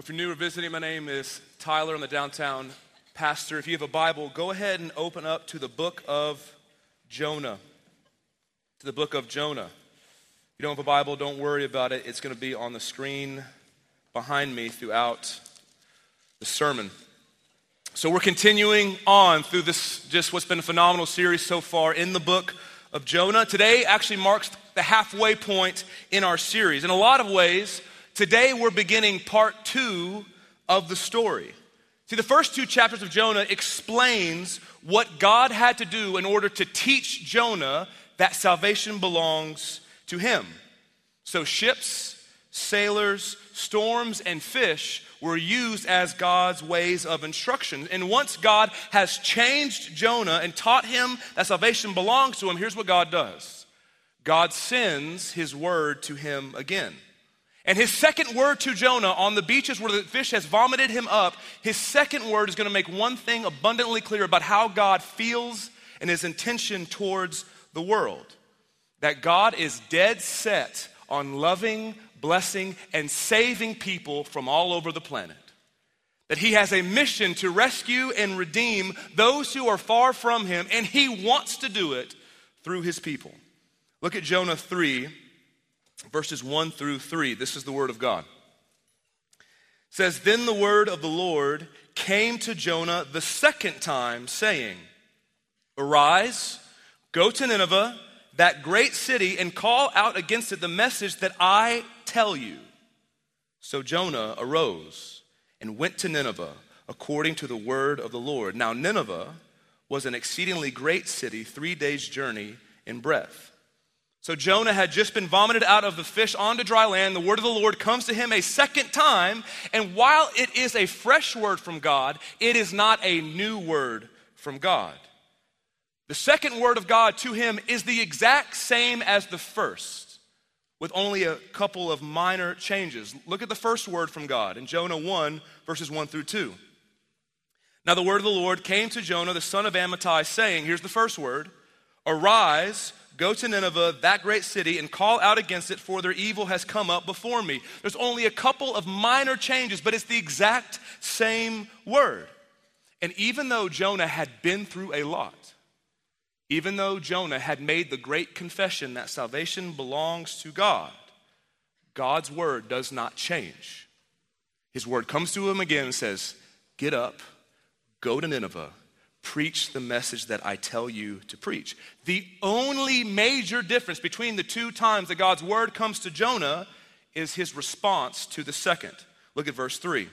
If you're new or visiting, my name is Tyler. I'm the downtown pastor. If you have a Bible, go ahead and open up to the book of Jonah. To the book of Jonah. If you don't have a Bible, don't worry about it. It's going to be on the screen behind me throughout the sermon. So we're continuing on through this, just what's been a phenomenal series so far in the book of Jonah. Today actually marks the halfway point in our series. In a lot of ways, Today we're beginning part two of the story. See, the first two chapters of Jonah explains what God had to do in order to teach Jonah that salvation belongs to him. So ships, sailors, storms, and fish were used as God's ways of instruction. And once God has changed Jonah and taught him that salvation belongs to him, here's what God does God sends his word to him again. And his second word to Jonah on the beaches where the fish has vomited him up, his second word is going to make one thing abundantly clear about how God feels and his intention towards the world. That God is dead set on loving, blessing, and saving people from all over the planet. That he has a mission to rescue and redeem those who are far from him, and he wants to do it through his people. Look at Jonah 3 verses 1 through 3. This is the word of God. It says, Then the word of the Lord came to Jonah the second time, saying, Arise, go to Nineveh, that great city, and call out against it the message that I tell you. So Jonah arose and went to Nineveh according to the word of the Lord. Now, Nineveh was an exceedingly great city, three days' journey in breadth. So Jonah had just been vomited out of the fish onto dry land. The word of the Lord comes to him a second time. And while it is a fresh word from God, it is not a new word from God. The second word of God to him is the exact same as the first, with only a couple of minor changes. Look at the first word from God in Jonah 1, verses 1 through 2. Now the word of the Lord came to Jonah, the son of Amittai, saying, Here's the first word Arise Go to Nineveh, that great city, and call out against it, for their evil has come up before me. There's only a couple of minor changes, but it's the exact same word. And even though Jonah had been through a lot, even though Jonah had made the great confession that salvation belongs to God, God's word does not change. His word comes to him again and says, Get up, go to Nineveh, preach the message that I tell you to preach. The only major difference between the two times that God's word comes to Jonah is his response to the second. Look at verse 3.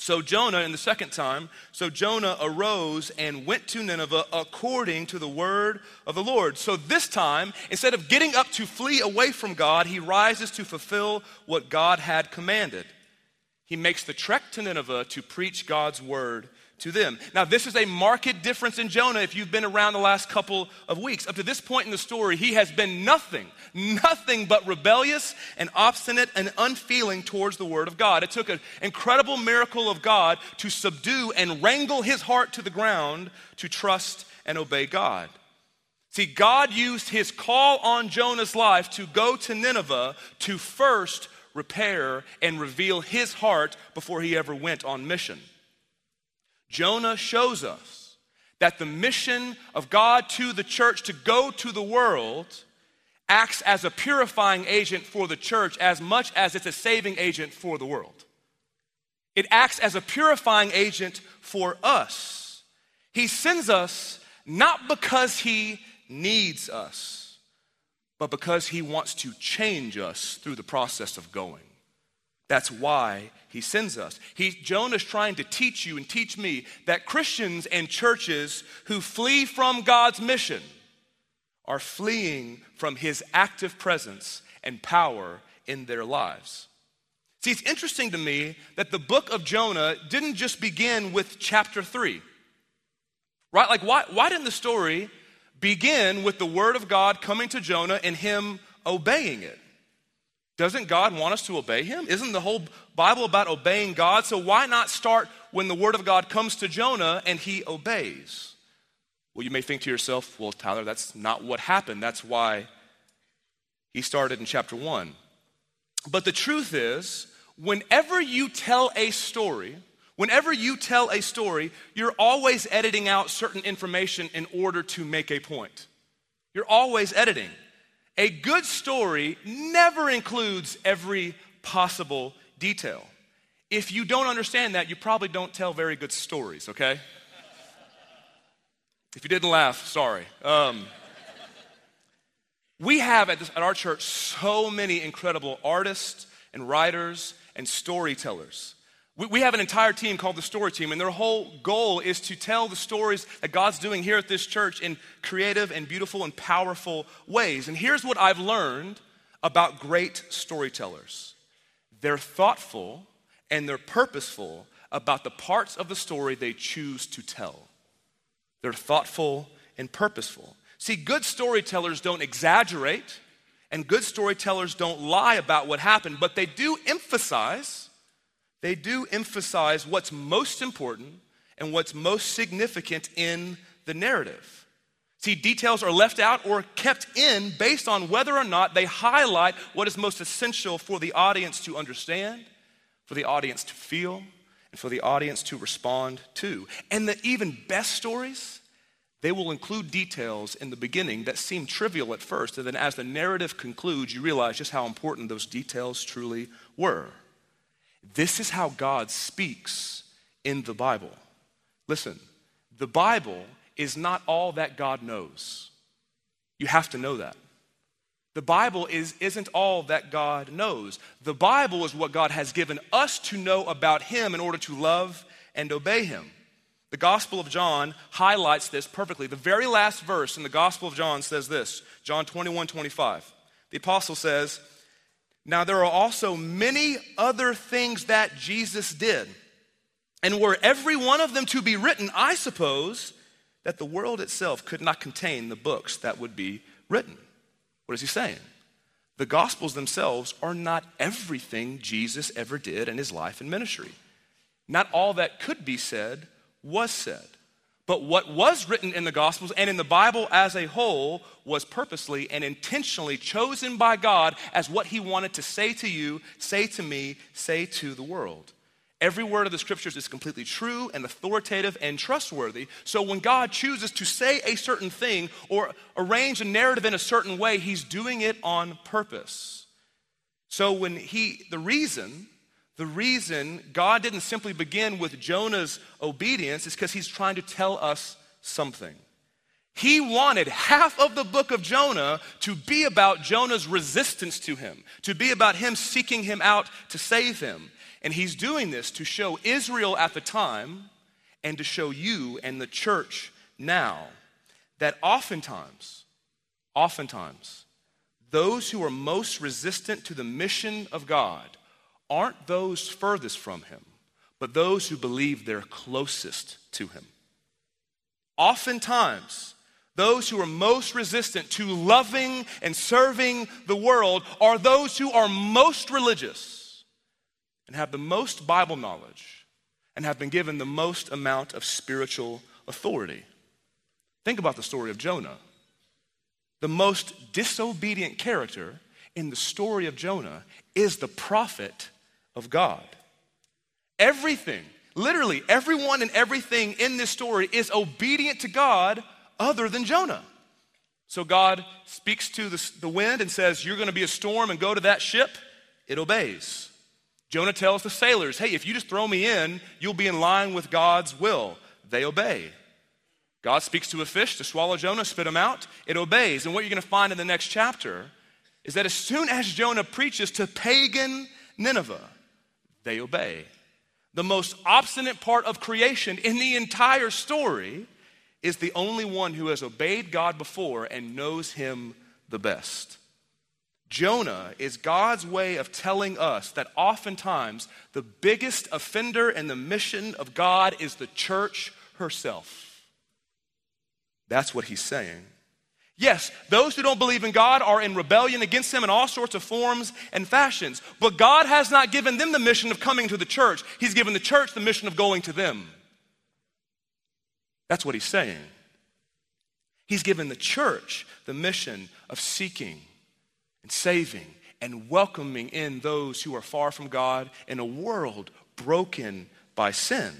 So Jonah, in the second time, so Jonah arose and went to Nineveh according to the word of the Lord. So this time, instead of getting up to flee away from God, he rises to fulfill what God had commanded. He makes the trek to Nineveh to preach God's word to them. Now, this is a marked difference in Jonah if you've been around the last couple of weeks. Up to this point in the story, he has been nothing, nothing but rebellious and obstinate and unfeeling towards the word of God. It took an incredible miracle of God to subdue and wrangle his heart to the ground to trust and obey God. See, God used his call on Jonah's life to go to Nineveh to first repair and reveal his heart before he ever went on mission. Jonah shows us that the mission of God to the church to go to the world acts as a purifying agent for the church as much as it's a saving agent for the world. It acts as a purifying agent for us. He sends us not because he needs us, but because he wants to change us through the process of going. That's why he sends us. He, Jonah's trying to teach you and teach me that Christians and churches who flee from God's mission are fleeing from his active presence and power in their lives. See, it's interesting to me that the book of Jonah didn't just begin with chapter 3. Right? Like, why, why didn't the story begin with the word of God coming to Jonah and him obeying it? Doesn't God want us to obey him? Isn't the whole Bible about obeying God? So why not start when the word of God comes to Jonah and he obeys? Well, you may think to yourself, well, Tyler, that's not what happened. That's why he started in chapter 1. But the truth is, whenever you tell a story, whenever you tell a story, you're always editing out certain information in order to make a point. You're always editing. A good story never includes every possible detail. If you don't understand that, you probably don't tell very good stories, okay? if you didn't laugh, sorry. Um, we have at, this, at our church so many incredible artists and writers and storytellers. We, we have an entire team called the Story Team, and their whole goal is to tell the stories that God's doing here at this church in creative and beautiful and powerful ways. And here's what I've learned about great storytellers they're thoughtful and they're purposeful about the parts of the story they choose to tell. They're thoughtful and purposeful. See, good storytellers don't exaggerate, and good storytellers don't lie about what happened, but they do emphasize, they do emphasize what's most important and what's most significant in the narrative. See, details are left out or kept in based on whether or not they highlight what is most essential for the audience to understand, for the audience to feel, and for the audience to respond to. And the even best stories, they will include details in the beginning that seem trivial at first, and then as the narrative concludes, you realize just how important those details truly were. This is how God speaks in the Bible. Listen, the Bible is not all that God knows. You have to know that. The Bible is, isn't all that God knows. The Bible is what God has given us to know about Him in order to love and obey Him. The Gospel of John highlights this perfectly. The very last verse in the Gospel of John says this John 21 25. The apostle says, Now there are also many other things that Jesus did. And were every one of them to be written, I suppose that the world itself could not contain the books that would be written. What is he saying? The Gospels themselves are not everything Jesus ever did in his life and ministry. Not all that could be said was said. But what was written in the Gospels and in the Bible as a whole was purposely and intentionally chosen by God as what He wanted to say to you, say to me, say to the world. Every word of the scriptures is completely true and authoritative and trustworthy. So when God chooses to say a certain thing or arrange a narrative in a certain way, He's doing it on purpose. So when He, the reason the reason God didn't simply begin with Jonah's obedience is because he's trying to tell us something. He wanted half of the book of Jonah to be about Jonah's resistance to him, to be about him seeking him out to save him. And he's doing this to show Israel at the time and to show you and the church now that oftentimes, oftentimes, those who are most resistant to the mission of God aren't those furthest from him, but those who believe they're closest to him. Oftentimes, those who are most resistant to loving and serving the world are those who are most religious and have the most Bible knowledge and have been given the most amount of spiritual authority. Think about the story of Jonah. The most disobedient character in the story of Jonah is the prophet of God. Everything, literally, everyone and everything in this story is obedient to God other than Jonah. So God speaks to the, the wind and says, You're going to be a storm and go to that ship. It obeys. Jonah tells the sailors, Hey, if you just throw me in, you'll be in line with God's will. They obey. God speaks to a fish to swallow Jonah, spit him out. It obeys. And what you're going to find in the next chapter is that as soon as Jonah preaches to pagan Nineveh, they obey. The most obstinate part of creation in the entire story is the only one who has obeyed God before and knows him the best. Jonah is God's way of telling us that oftentimes the biggest offender in the mission of God is the church herself. That's what he's saying. Yes, those who don't believe in God are in rebellion against Him in all sorts of forms and fashions. But God has not given them the mission of coming to the church, He's given the church the mission of going to them. That's what He's saying. He's given the church the mission of seeking and saving and welcoming in those who are far from God in a world broken by sin.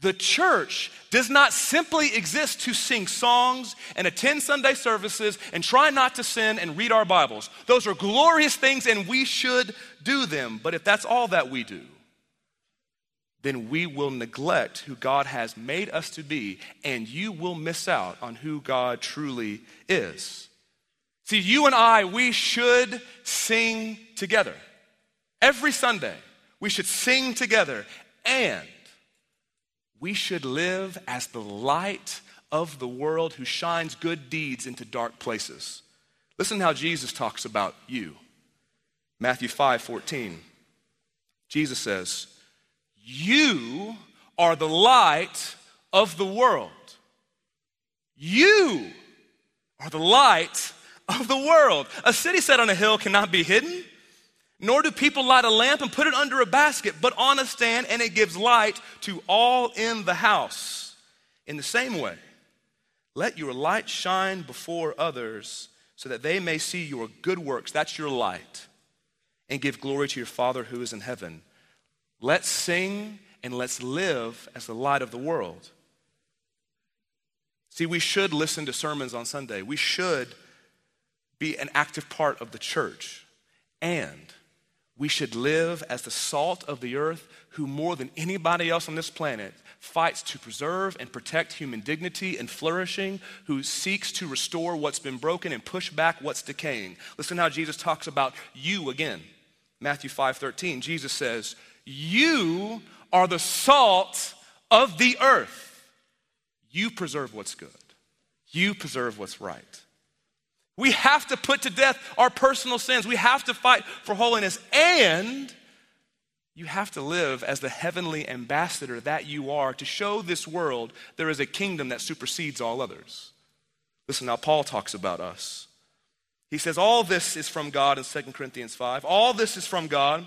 The church does not simply exist to sing songs and attend Sunday services and try not to sin and read our Bibles. Those are glorious things and we should do them. But if that's all that we do, then we will neglect who God has made us to be and you will miss out on who God truly is. See, you and I, we should sing together. Every Sunday, we should sing together and we should live as the light of the world who shines good deeds into dark places. Listen how Jesus talks about you. Matthew 5 14. Jesus says, You are the light of the world. You are the light of the world. A city set on a hill cannot be hidden. Nor do people light a lamp and put it under a basket, but on a stand, and it gives light to all in the house. In the same way, let your light shine before others so that they may see your good works. That's your light. And give glory to your Father who is in heaven. Let's sing and let's live as the light of the world. See, we should listen to sermons on Sunday. We should be an active part of the church. And we should live as the salt of the earth, who more than anybody else on this planet fights to preserve and protect human dignity and flourishing, who seeks to restore what's been broken and push back what's decaying. Listen how Jesus talks about you again. Matthew 5:13. Jesus says, "You are the salt of the earth. You preserve what's good. You preserve what's right." We have to put to death our personal sins. We have to fight for holiness. And you have to live as the heavenly ambassador that you are to show this world there is a kingdom that supersedes all others. Listen, now Paul talks about us. He says, All this is from God in 2 Corinthians 5. All this is from God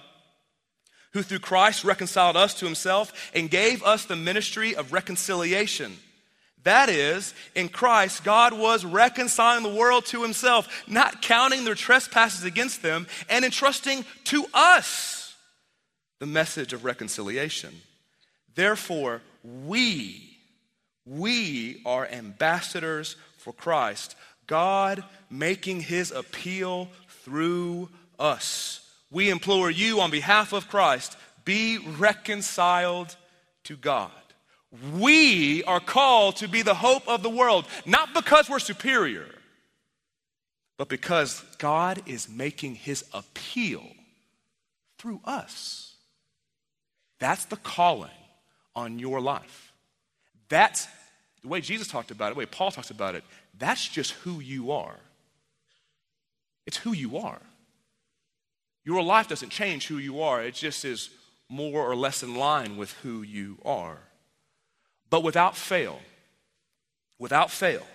who through Christ reconciled us to himself and gave us the ministry of reconciliation. That is, in Christ, God was reconciling the world to himself, not counting their trespasses against them, and entrusting to us the message of reconciliation. Therefore, we, we are ambassadors for Christ, God making his appeal through us. We implore you on behalf of Christ, be reconciled to God. We are called to be the hope of the world, not because we're superior, but because God is making his appeal through us. That's the calling on your life. That's the way Jesus talked about it, the way Paul talks about it. That's just who you are. It's who you are. Your life doesn't change who you are, it just is more or less in line with who you are. But without fail, without fail,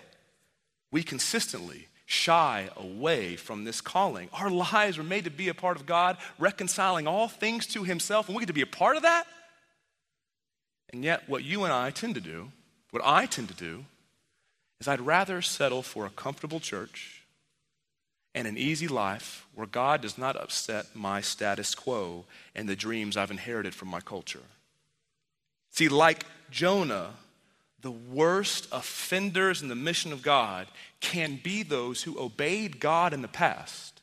we consistently shy away from this calling. Our lives were made to be a part of God, reconciling all things to Himself, and we get to be a part of that. And yet, what you and I tend to do, what I tend to do, is I'd rather settle for a comfortable church and an easy life where God does not upset my status quo and the dreams I've inherited from my culture. See, like Jonah, the worst offenders in the mission of God can be those who obeyed God in the past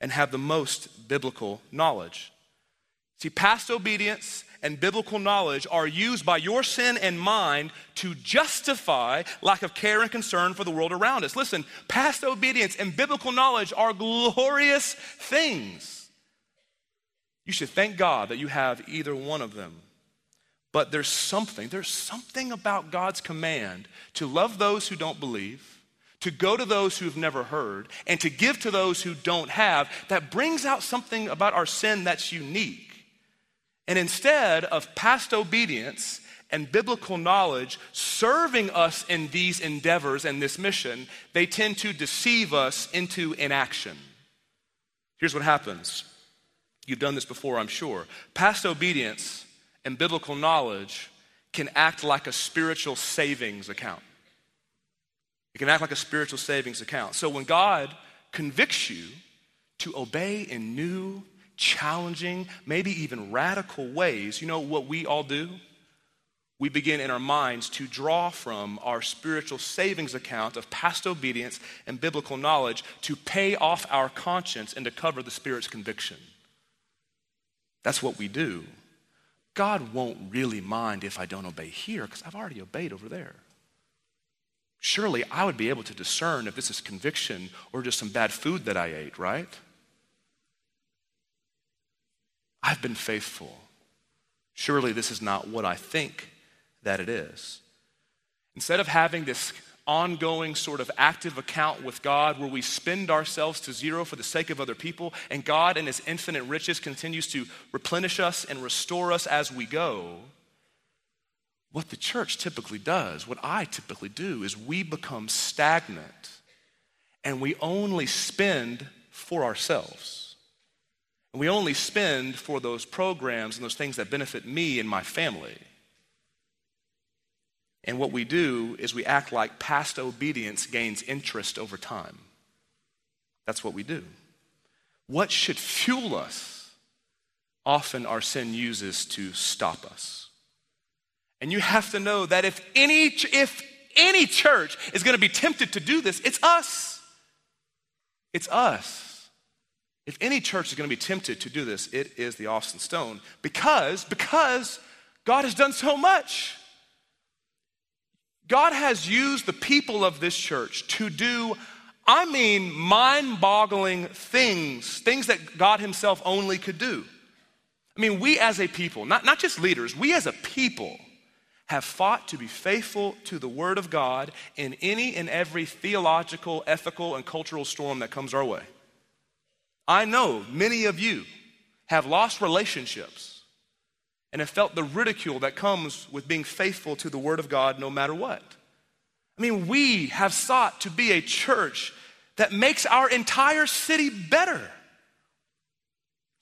and have the most biblical knowledge. See, past obedience and biblical knowledge are used by your sin and mind to justify lack of care and concern for the world around us. Listen, past obedience and biblical knowledge are glorious things. You should thank God that you have either one of them. But there's something, there's something about God's command to love those who don't believe, to go to those who have never heard, and to give to those who don't have that brings out something about our sin that's unique. And instead of past obedience and biblical knowledge serving us in these endeavors and this mission, they tend to deceive us into inaction. Here's what happens. You've done this before, I'm sure. Past obedience and biblical knowledge can act like a spiritual savings account. It can act like a spiritual savings account. So when God convicts you to obey in new, challenging, maybe even radical ways, you know what we all do? We begin in our minds to draw from our spiritual savings account of past obedience and biblical knowledge to pay off our conscience and to cover the Spirit's conviction. That's what we do. God won't really mind if I don't obey here because I've already obeyed over there. Surely I would be able to discern if this is conviction or just some bad food that I ate, right? I've been faithful. Surely this is not what I think that it is. Instead of having this ongoing sort of active account with God where we spend ourselves to zero for the sake of other people, and God, in His infinite riches, continues to replenish us and restore us as we go. What the church typically does, what I typically do, is we become stagnant and we only spend for ourselves. And we only spend for those programs and those things that benefit me and my family. And what we do is we act like past obedience gains interest over time. That's what we do. What should fuel us? Often our sin uses to stop us. And you have to know that if any, if any church is going to be tempted to do this, it's us. It's us. If any church is going to be tempted to do this, it is the Austin Stone because because God has done so much. God has used the people of this church to do I mean mind-boggling things, things that God himself only could do. I mean, we as a people, not, not just leaders, we as a people have fought to be faithful to the Word of God in any and every theological, ethical, and cultural storm that comes our way. I know many of you have lost relationships and have felt the ridicule that comes with being faithful to the Word of God no matter what. I mean, we have sought to be a church that makes our entire city better.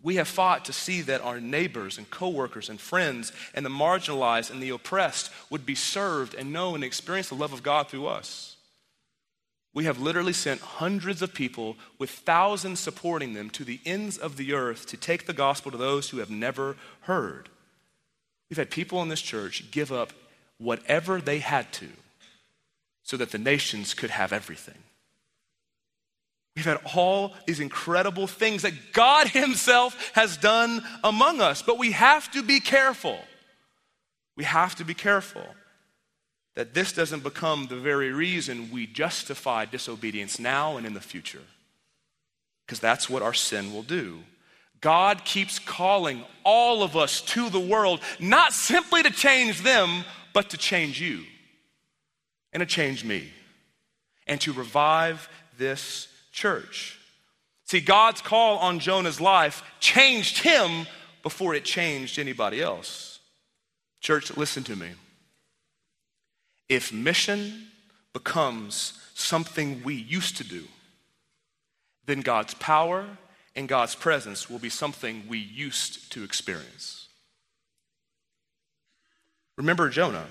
We have fought to see that our neighbors and coworkers and friends and the marginalized and the oppressed would be served and know and experience the love of God through us. We have literally sent hundreds of people with thousands supporting them to the ends of the earth to take the gospel to those who have never heard. We've had people in this church give up whatever they had to so that the nations could have everything. We've had all these incredible things that God Himself has done among us, but we have to be careful. We have to be careful that this doesn't become the very reason we justify disobedience now and in the future. Because that's what our sin will do. God keeps calling all of us to the world, not simply to change them, but to change you and to change me and to revive this church. See, God's call on Jonah's life changed him before it changed anybody else. Church, listen to me. If mission becomes something we used to do, then God's power and God's presence will be something we used to experience. Remember Jonah.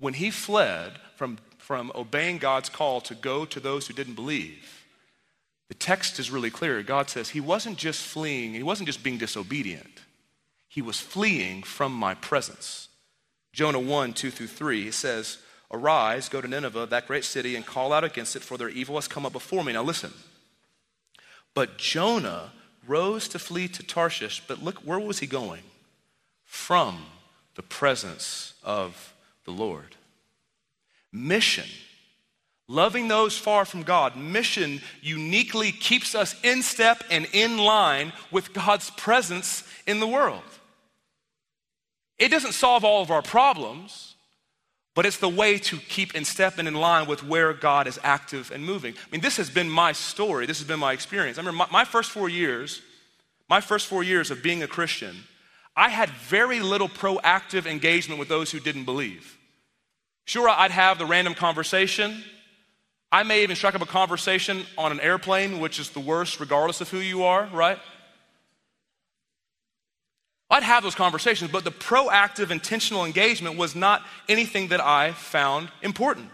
When he fled from, from obeying God's call to go to those who didn't believe, the text is really clear. God says he wasn't just fleeing, he wasn't just being disobedient, he was fleeing from my presence. Jonah 1 2 through 3, he says, Arise, go to Nineveh, that great city, and call out against it, for their evil has come up before me. Now listen. But Jonah rose to flee to Tarshish, but look, where was he going? From the presence of the Lord. Mission, loving those far from God, mission uniquely keeps us in step and in line with God's presence in the world. It doesn't solve all of our problems, but it's the way to keep in step and in line with where God is active and moving. I mean, this has been my story, this has been my experience. I remember my, my first four years, my first four years of being a Christian, I had very little proactive engagement with those who didn't believe. Sure, I'd have the random conversation. I may even strike up a conversation on an airplane, which is the worst regardless of who you are, right? I'd have those conversations, but the proactive, intentional engagement was not anything that I found important.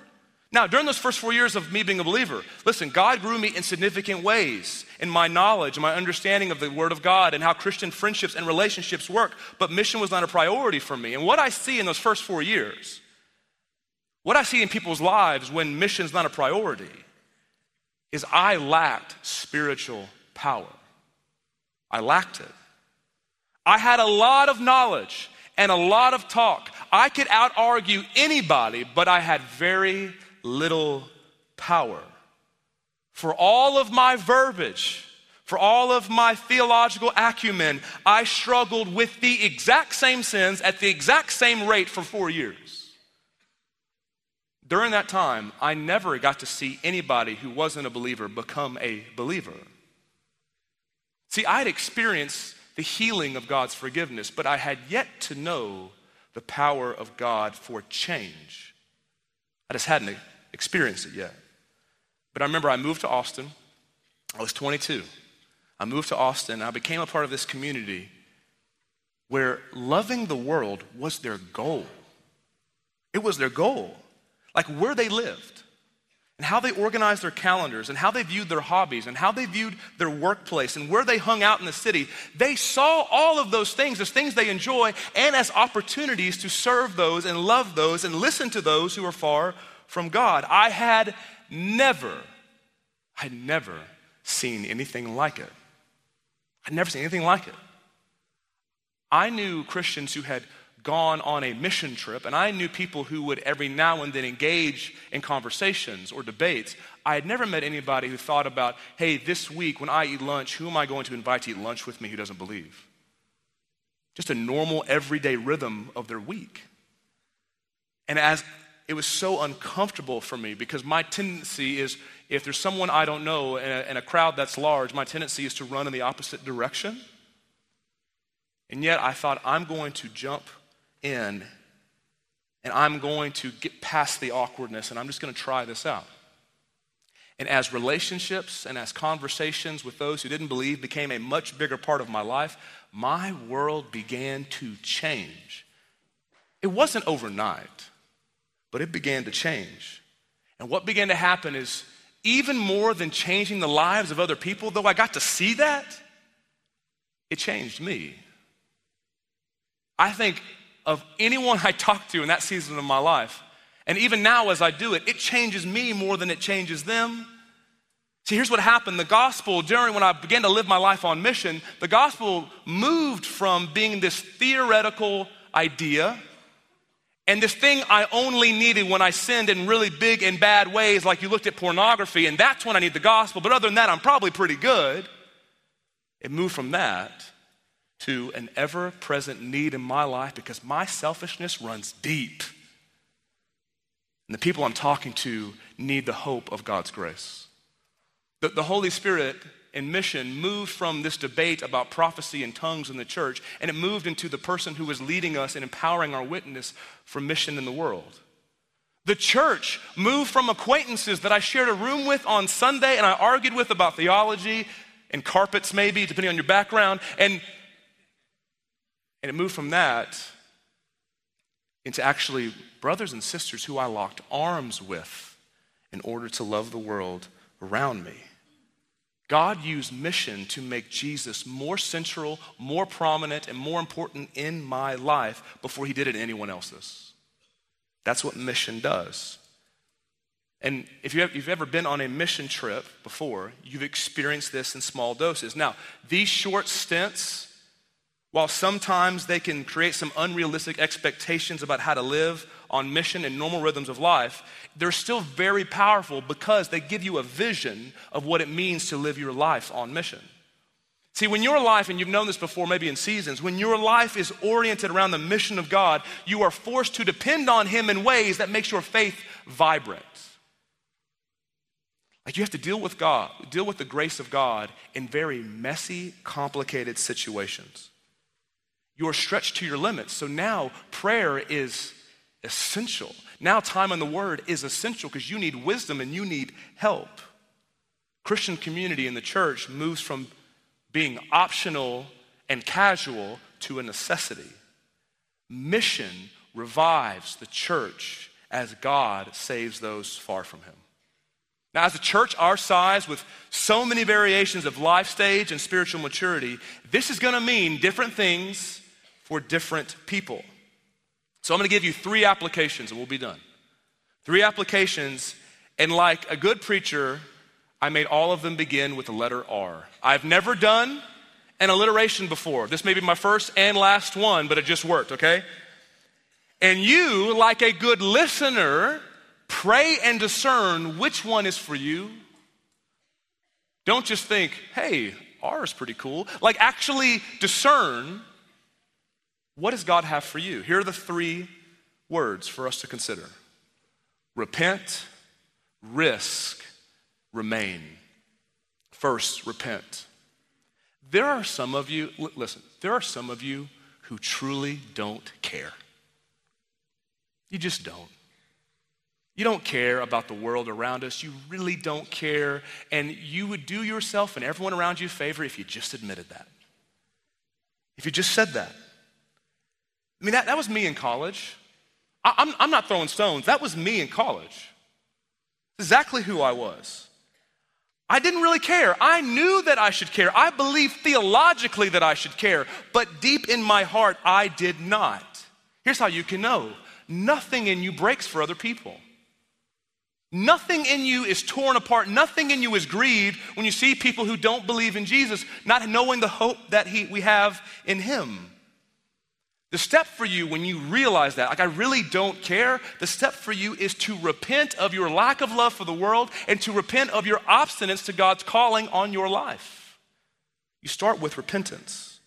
Now, during those first four years of me being a believer, listen, God grew me in significant ways in my knowledge, my understanding of the Word of God, and how Christian friendships and relationships work. But mission was not a priority for me. And what I see in those first four years, what I see in people's lives when mission's not a priority, is I lacked spiritual power. I lacked it. I had a lot of knowledge and a lot of talk. I could out argue anybody, but I had very little power. For all of my verbiage, for all of my theological acumen, I struggled with the exact same sins at the exact same rate for four years. During that time, I never got to see anybody who wasn't a believer become a believer. See, I had experienced the healing of God's forgiveness, but I had yet to know the power of God for change. I just hadn't experienced it yet. But I remember I moved to Austin. I was 22. I moved to Austin. I became a part of this community where loving the world was their goal. It was their goal. Like where they lived and how they organized their calendars and how they viewed their hobbies and how they viewed their workplace and where they hung out in the city. They saw all of those things as things they enjoy and as opportunities to serve those and love those and listen to those who are far from God. I had never, I had never seen anything like it. I'd never seen anything like it. I knew Christians who had gone on a mission trip, and I knew people who would every now and then engage in conversations or debates. I had never met anybody who thought about, hey, this week when I eat lunch, who am I going to invite to eat lunch with me who doesn't believe? Just a normal, everyday rhythm of their week. And as it was so uncomfortable for me because my tendency is if there's someone I don't know in a, in a, crowd that's large, my tendency is to run in the opposite direction. And yet I thought, I'm going to jump in and I'm going to get past the awkwardness and I'm just going to try this out. And as relationships and as conversations with those who didn't believe became a much bigger part of my life, my world began to change. It wasn't overnight. But it began to change. And what began to happen is even more than changing the lives of other people, though I got to see that, it changed me. I think of anyone I talk to in that season of my life, and even now as I do it, it changes me more than it changes them. See, here's what happened. The gospel, during when I began to live my life on mission, the gospel moved from being this theoretical idea and this thing I only needed when I sinned in really big and bad ways, like you looked at pornography, and that's when I need the gospel. But other than that, I'm probably pretty good. It moved from that to an ever present need in my life because my selfishness runs deep. And the people I'm talking to need the hope of God's grace. The, the Holy Spirit and mission moved from this debate about prophecy and tongues in the church, and it moved into the person who was leading us and empowering our witness for mission in the world. The church moved from acquaintances that I shared a room with on Sunday and I argued with about theology and carpets, maybe, depending on your background. And, and it moved from that into actually brothers and sisters who I locked arms with in order to love the world around me. God used mission to make Jesus more central, more prominent, and more important in my life before he did it in anyone else's. That's what mission does. And if you've ever been on a mission trip before, you've experienced this in small doses. Now, these short stints, while sometimes they can create some unrealistic expectations about how to live on mission and normal rhythms of life, they're still very powerful because they give you a vision of what it means to live your life on mission. See, when your life, and you've known this before maybe in seasons, when your life is oriented around the mission of God, you are forced to depend on Him in ways that makes your faith vibrant. Like you have to deal with God, deal with the grace of God in very messy, complicated situations. You're stretched to your limits. So now prayer is essential. Now, time in the Word is essential because you need wisdom and you need help. Christian community in the church moves from being optional and casual to a necessity. Mission revives the church as God saves those far from Him. Now, as a church our size, with so many variations of life stage and spiritual maturity, this is going to mean different things for different people. So, I'm going to give you three applications and we'll be done. Three applications, and like a good preacher, I made all of them begin with the letter R. I've never done an alliteration before. This may be my first and last one, but it just worked, okay? And you, like a good listener, Pray and discern which one is for you. Don't just think, hey, R is pretty cool. Like, actually discern what does God have for you? Here are the three words for us to consider repent, risk, remain. First, repent. There are some of you, listen, there are some of you who truly don't care. You just don't. You don't care about the world around us. You really don't care. And you would do yourself and everyone around you a favor if you just admitted that. If you just said that. I mean, that, that was me in college. I, I'm, I'm not throwing stones. That was me in college. Exactly who I was. I didn't really care. I knew that I should care. I believed theologically that I should care. But deep in my heart, I did not. Here's how you can know nothing in you breaks for other people. Nothing in you is torn apart. Nothing in you is grieved when you see people who don't believe in Jesus, not knowing the hope that he, we have in Him. The step for you when you realize that, like I really don't care, the step for you is to repent of your lack of love for the world and to repent of your obstinance to God's calling on your life. You start with repentance.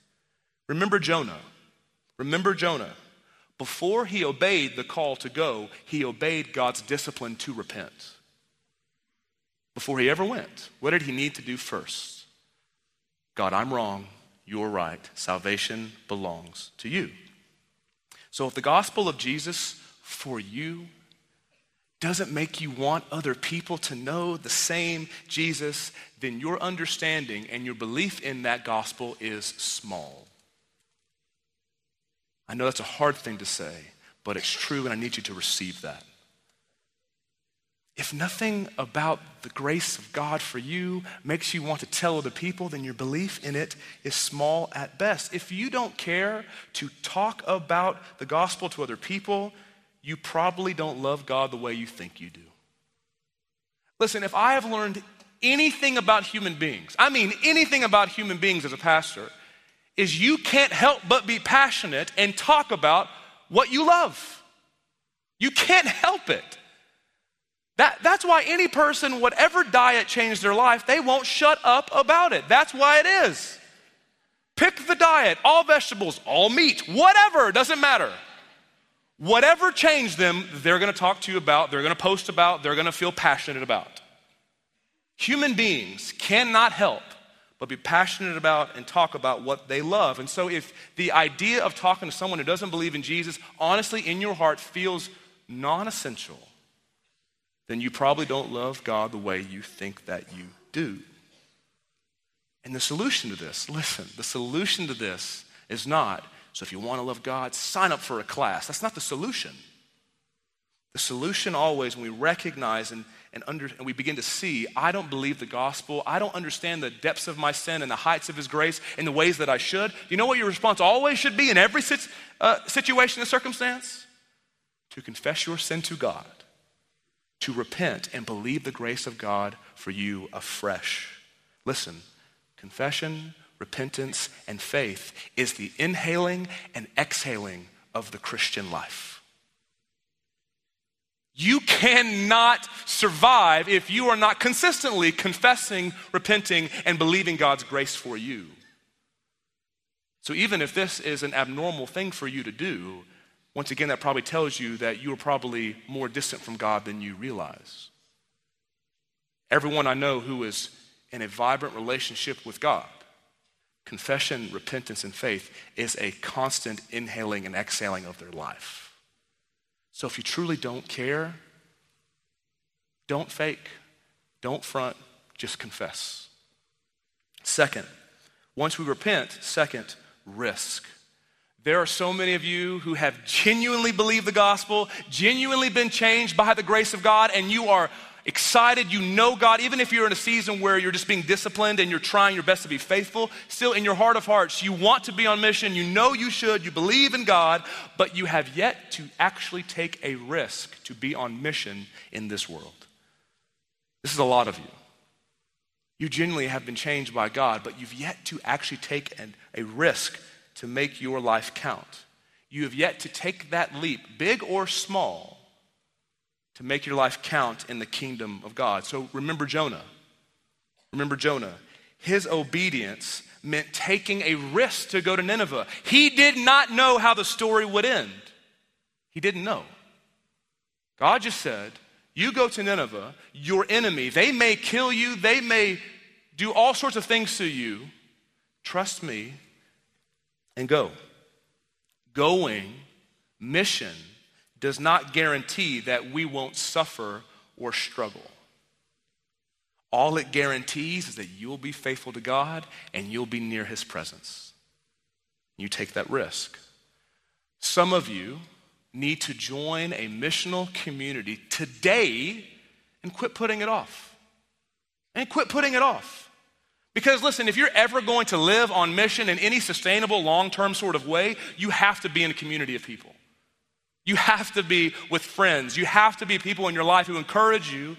Remember Jonah. Remember Jonah. Before he obeyed the call to go, he obeyed God's discipline to repent. Before he ever went, what did he need to do first? God, I'm wrong. You're right. Salvation belongs to you. So if the gospel of Jesus for you doesn't make you want other people to know the same Jesus, then your understanding and your belief in that gospel is small. I know that's a hard thing to say, but it's true, and I need you to receive that. If nothing about the grace of God for you makes you want to tell other people, then your belief in it is small at best. If you don't care to talk about the gospel to other people, you probably don't love God the way you think you do. Listen, if I have learned anything about human beings, I mean anything about human beings as a pastor, is you can't help but be passionate and talk about what you love. You can't help it. That, that's why any person, whatever diet changed their life, they won't shut up about it. That's why it is. Pick the diet, all vegetables, all meat, whatever, doesn't matter. Whatever changed them, they're gonna talk to you about, they're gonna post about, they're gonna feel passionate about. Human beings cannot help but be passionate about and talk about what they love. And so, if the idea of talking to someone who doesn't believe in Jesus honestly in your heart feels non essential, then you probably don't love God the way you think that you do. And the solution to this, listen, the solution to this is not, so if you want to love God, sign up for a class. That's not the solution. The solution always, when we recognize and, and, under, and we begin to see, I don't believe the gospel, I don't understand the depths of my sin and the heights of his grace in the ways that I should. You know what your response always should be in every sit, uh, situation and circumstance? To confess your sin to God, to repent and believe the grace of God for you afresh. Listen, confession, repentance, and faith is the inhaling and exhaling of the Christian life. You cannot survive if you are not consistently confessing, repenting, and believing God's grace for you. So, even if this is an abnormal thing for you to do, once again, that probably tells you that you are probably more distant from God than you realize. Everyone I know who is in a vibrant relationship with God, confession, repentance, and faith is a constant inhaling and exhaling of their life. So if you truly don't care, don't fake, don't front, just confess. Second, once we repent, second, risk. There are so many of you who have genuinely believed the gospel, genuinely been changed by the grace of God, and you are excited. You know God, even if you're in a season where you're just being disciplined and you're trying your best to be faithful, still in your heart of hearts, you want to be on mission. You know you should. You believe in God, but you have yet to actually take a risk to be on mission in this world. This is a lot of you. You genuinely have been changed by God, but you've yet to actually take an, a risk to make your life count. You have yet to take that leap, big or small, to make your life count in the kingdom of God. So remember Jonah. Remember Jonah. His obedience meant taking a risk to go to Nineveh. He did not know how the story would end. He didn't know. God just said, You go to Nineveh, your enemy, they may kill you, they may do all sorts of things to you. Trust me, and go. Going, mission, does not guarantee that we won't suffer or struggle. All it guarantees is that you'll be faithful to God and you'll be near His presence. You take that risk. Some of you need to join a missional community today and quit putting it off. And quit putting it off. Because listen, if you're ever going to live on mission in any sustainable, long term sort of way, you have to be in a community of people. You have to be with friends. You have to be people in your life who encourage you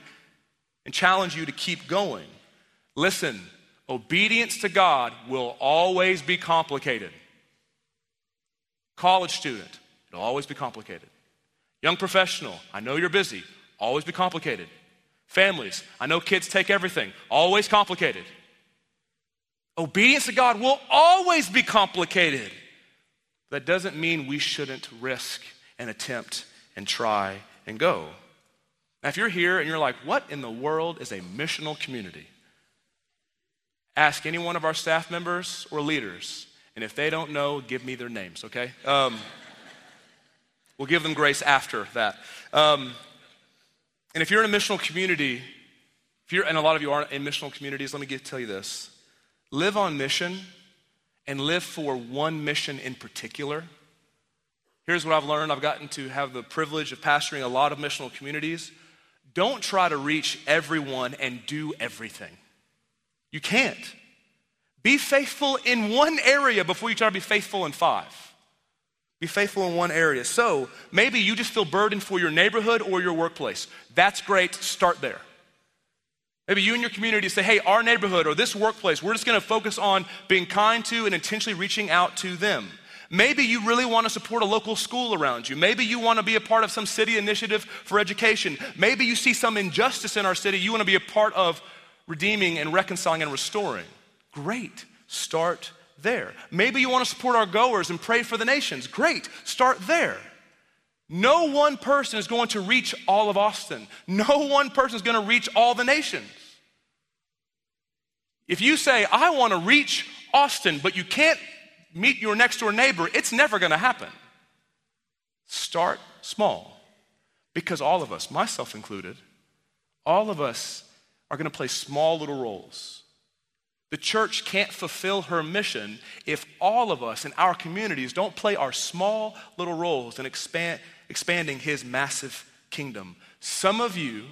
and challenge you to keep going. Listen, obedience to God will always be complicated. College student, it'll always be complicated. Young professional, I know you're busy, always be complicated. Families, I know kids take everything, always complicated. Obedience to God will always be complicated. That doesn't mean we shouldn't risk and attempt and try and go. Now, if you're here and you're like, what in the world is a missional community? Ask any one of our staff members or leaders. And if they don't know, give me their names, okay? Um, we'll give them grace after that. Um, and if you're in a missional community, if you're, and a lot of you are in missional communities, let me get, tell you this live on mission and live for one mission in particular. Here's what I've learned I've gotten to have the privilege of pastoring a lot of missional communities. Don't try to reach everyone and do everything. You can't. Be faithful in one area before you try to be faithful in five. Be faithful in one area. So maybe you just feel burdened for your neighborhood or your workplace. That's great. Start there. Maybe you and your community say, hey, our neighborhood or this workplace, we're just going to focus on being kind to and intentionally reaching out to them. Maybe you really want to support a local school around you. Maybe you want to be a part of some city initiative for education. Maybe you see some injustice in our city you want to be a part of redeeming and reconciling and restoring. Great. Start there. Maybe you want to support our goers and pray for the nations. Great. Start there. No one person is going to reach all of Austin. No one person is going to reach all the nations. If you say, I want to reach Austin, but you can't meet your next door neighbor, it's never going to happen. Start small. Because all of us, myself included, all of us are going to play small little roles. The church can't fulfill her mission if all of us in our communities don't play our small little roles and expand, expanding his massive kingdom. Some of you,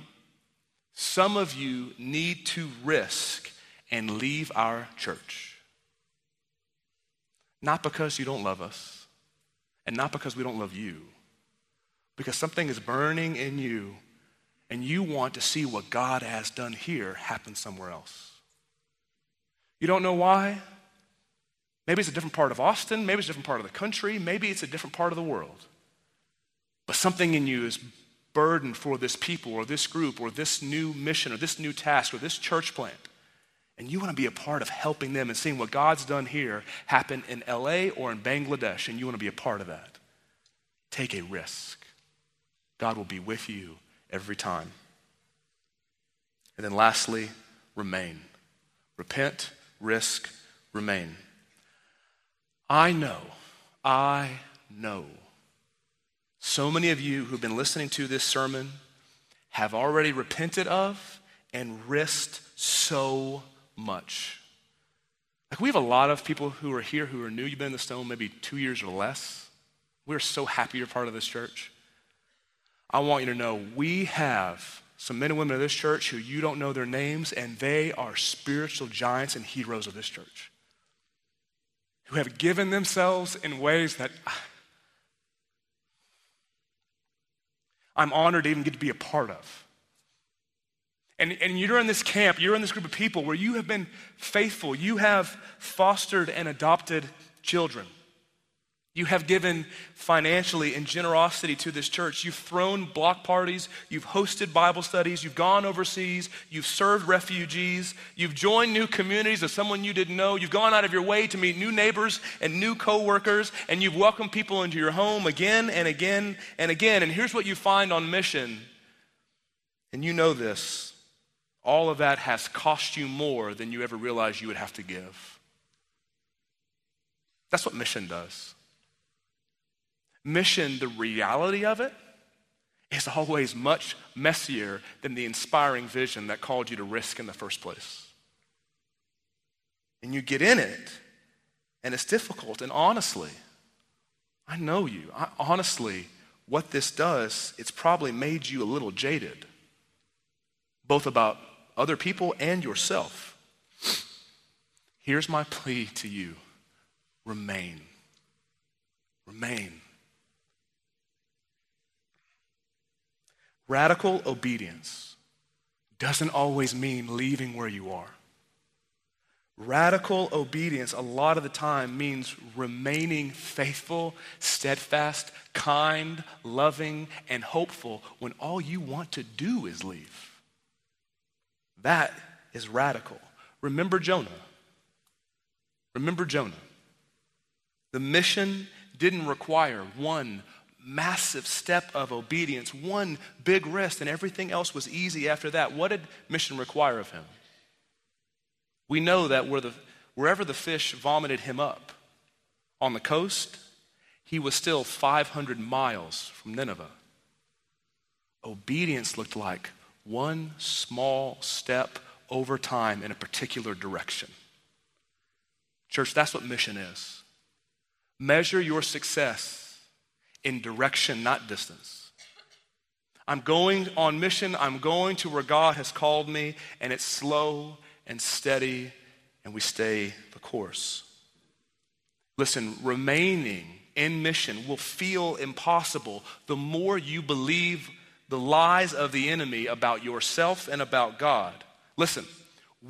some of you need to risk and leave our church. Not because you don't love us, and not because we don't love you, because something is burning in you, and you want to see what God has done here happen somewhere else. You don't know why? Maybe it's a different part of Austin, maybe it's a different part of the country, maybe it's a different part of the world. But something in you is burdened for this people or this group or this new mission or this new task or this church plant. And you want to be a part of helping them and seeing what God's done here happen in LA or in Bangladesh, and you want to be a part of that. Take a risk. God will be with you every time. And then lastly, remain. Repent, risk, remain. I know, I know so many of you who've been listening to this sermon have already repented of and risked so much. Like, we have a lot of people who are here who are new. You've been in the stone maybe two years or less. We're so happy you're part of this church. I want you to know we have some men and women of this church who you don't know their names, and they are spiritual giants and heroes of this church who have given themselves in ways that I'm honored to even get to be a part of. And, and you're in this camp, you're in this group of people where you have been faithful. You have fostered and adopted children. You have given financially in generosity to this church. You've thrown block parties. You've hosted Bible studies. You've gone overseas. You've served refugees. You've joined new communities of someone you didn't know. You've gone out of your way to meet new neighbors and new coworkers. And you've welcomed people into your home again and again and again. And here's what you find on mission. And you know this all of that has cost you more than you ever realized you would have to give. That's what mission does. Mission, the reality of it, is always much messier than the inspiring vision that called you to risk in the first place. And you get in it, and it's difficult. And honestly, I know you. I, honestly, what this does, it's probably made you a little jaded, both about other people and yourself. Here's my plea to you remain. Remain. Radical obedience doesn't always mean leaving where you are. Radical obedience, a lot of the time, means remaining faithful, steadfast, kind, loving, and hopeful when all you want to do is leave. That is radical. Remember Jonah. Remember Jonah. The mission didn't require one massive step of obedience, one big risk, and everything else was easy after that. What did mission require of him? We know that where the, wherever the fish vomited him up on the coast, he was still 500 miles from Nineveh. Obedience looked like one small step over time in a particular direction. Church, that's what mission is. Measure your success in direction, not distance. I'm going on mission. I'm going to where God has called me, and it's slow and steady, and we stay the course. Listen, remaining in mission will feel impossible the more you believe the lies of the enemy about yourself and about God. Listen,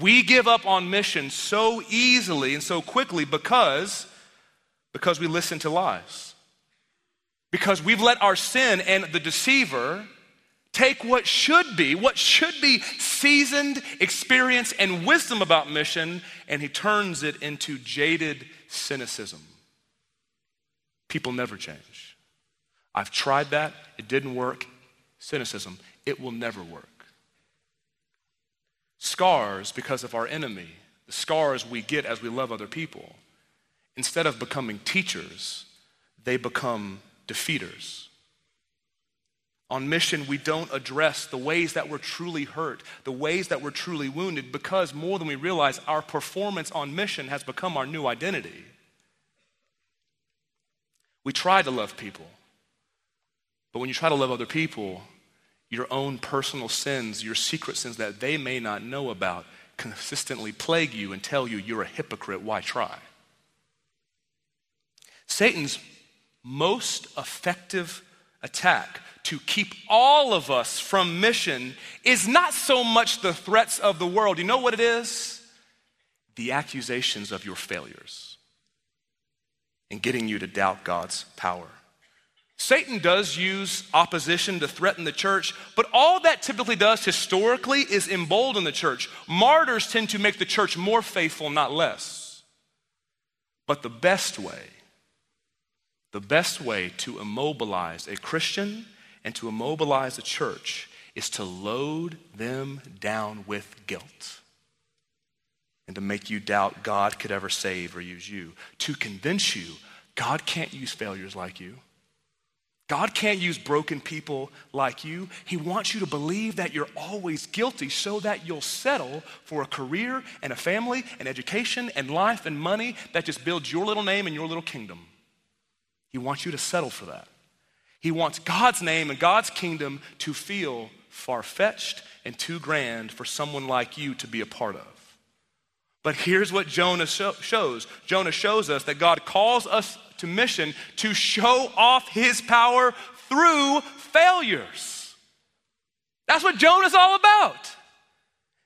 we give up on mission so easily and so quickly because because we listen to lies because we've let our sin and the deceiver take what should be, what should be seasoned experience and wisdom about mission, and he turns it into jaded cynicism. People never change. I've tried that, it didn't work. Cynicism, it will never work. Scars, because of our enemy, the scars we get as we love other people, instead of becoming teachers, they become defeaters. On mission, we don't address the ways that we're truly hurt, the ways that we're truly wounded, because more than we realize, our performance on mission has become our new identity. We try to love people, but when you try to love other people, your own personal sins, your secret sins that they may not know about, consistently plague you and tell you you're a hypocrite. Why try? Satan's most effective attack to keep all of us from mission is not so much the threats of the world. You know what it is? The accusations of your failures and getting you to doubt God's power. Satan does use opposition to threaten the church, but all that typically does historically is embolden the church. Martyrs tend to make the church more faithful, not less. But the best way the best way to immobilize a Christian and to immobilize a church is to load them down with guilt and to make you doubt God could ever save or use you, to convince you God can't use failures like you. God can't use broken people like you. He wants you to believe that you're always guilty so that you'll settle for a career and a family and education and life and money that just builds your little name and your little kingdom. He wants you to settle for that. He wants God's name and God's kingdom to feel far fetched and too grand for someone like you to be a part of. But here's what Jonah shows Jonah shows us that God calls us to mission to show off his power through failures. That's what Jonah's all about.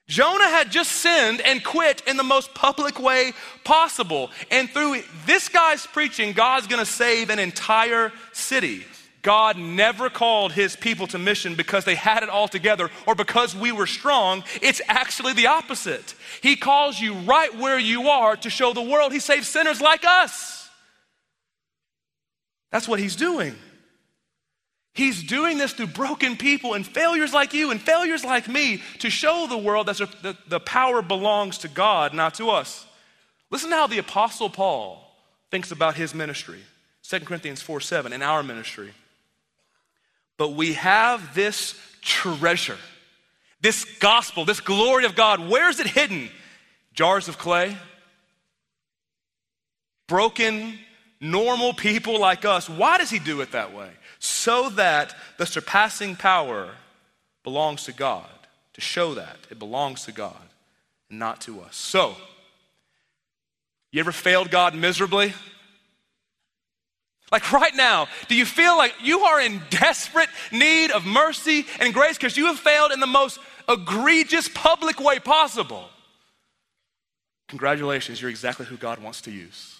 Jonah had just sinned and quit in the most public way possible. And through this guy's preaching, God's gonna save an entire city. God never called his people to mission because they had it all together or because we were strong. It's actually the opposite. He calls you right where you are to show the world he saves sinners like us. That's what he's doing. He's doing this through broken people and failures like you and failures like me to show the world that the, power belongs to God, not to us. Listen to how the Apostle Paul thinks about his ministry. 2 Corinthians 4 7, in our ministry. But we have this treasure, this gospel, this glory of God. Where is it hidden? Jars of clay? Broken, normal people like us. Why does he do it that way? So that the surpassing power belongs to God. To show that it belongs to God and not to us. So, you ever failed God miserably? Like right now, do you feel like you are in desperate need of mercy and grace because you have failed in the most egregious public way possible? Congratulations, you're exactly who God wants to use.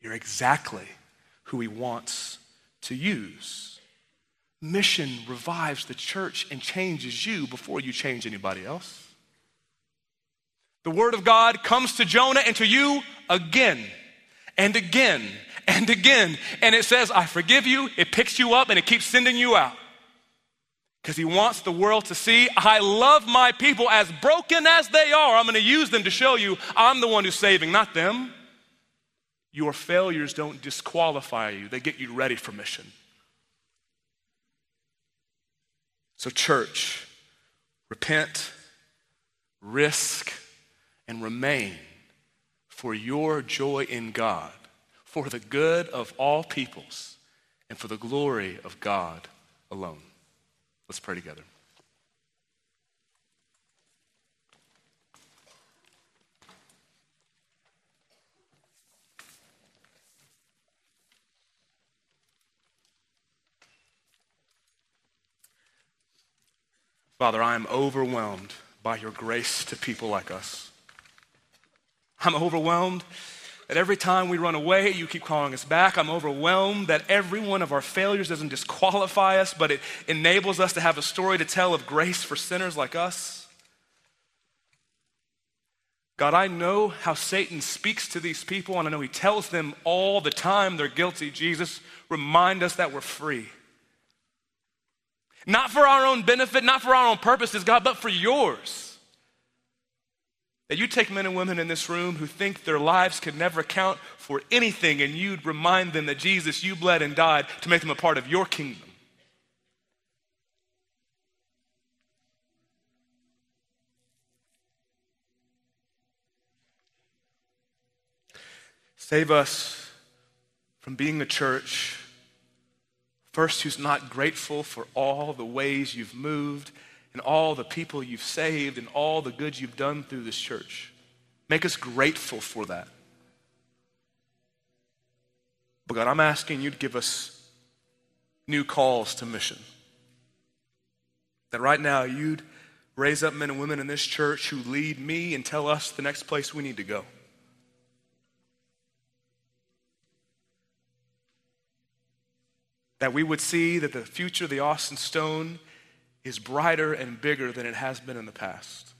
You're exactly who He wants to use. Mission revives the church and changes you before you change anybody else. The Word of God comes to Jonah and to you again and again and again. And it says, I forgive you. It picks you up and it keeps sending you out. Because he wants the world to see, I love my people as broken as they are. I'm going to use them to show you I'm the one who's saving, not them. Your failures don't disqualify you, they get you ready for mission. So, church, repent, risk, and remain for your joy in God for the good of all peoples and for the glory of God alone. Let's pray together. Father, I am overwhelmed by your grace to people like us. I'm overwhelmed that every time we run away, you keep calling us back. I'm overwhelmed that every one of our failures doesn't disqualify us, but it enables us to have a story to tell of grace for sinners like us. God, I know how Satan speaks to these people, and I know he tells them all the time they're guilty. Jesus, remind us that we're free. Not for our own benefit, not for our own purposes, God, but for yours. That you take men and women in this room who think their lives could never count for anything, and you'd remind them that Jesus, you bled and died to make them a part of your kingdom. Save us from being a church, first, who's not grateful for all the ways you've moved and all the people you've saved and all the good you've done through this church. Make us grateful for that. But God, I'm asking you to give us new calls to mission. That right now you'd raise up men and women in this church who lead me and tell us the next place we need to go. That we would see that the future of the Austin Stone is brighter and bigger than it has been in the past.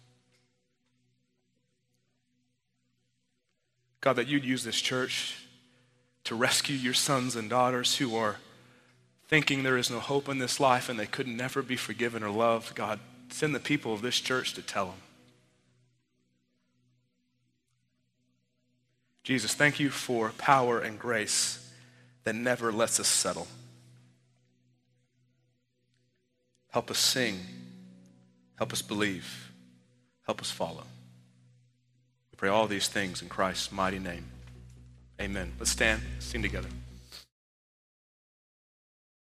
God, that you'd use this church to rescue your sons and daughters who are thinking there is no hope in this life and they could never be forgiven or loved. God, send the people of this church to tell them. Jesus, thank you for power and grace that never lets us settle. Help us sing. Help us believe. Help us follow. We pray all these things in Christ's mighty name. Amen. Let's stand, sing together.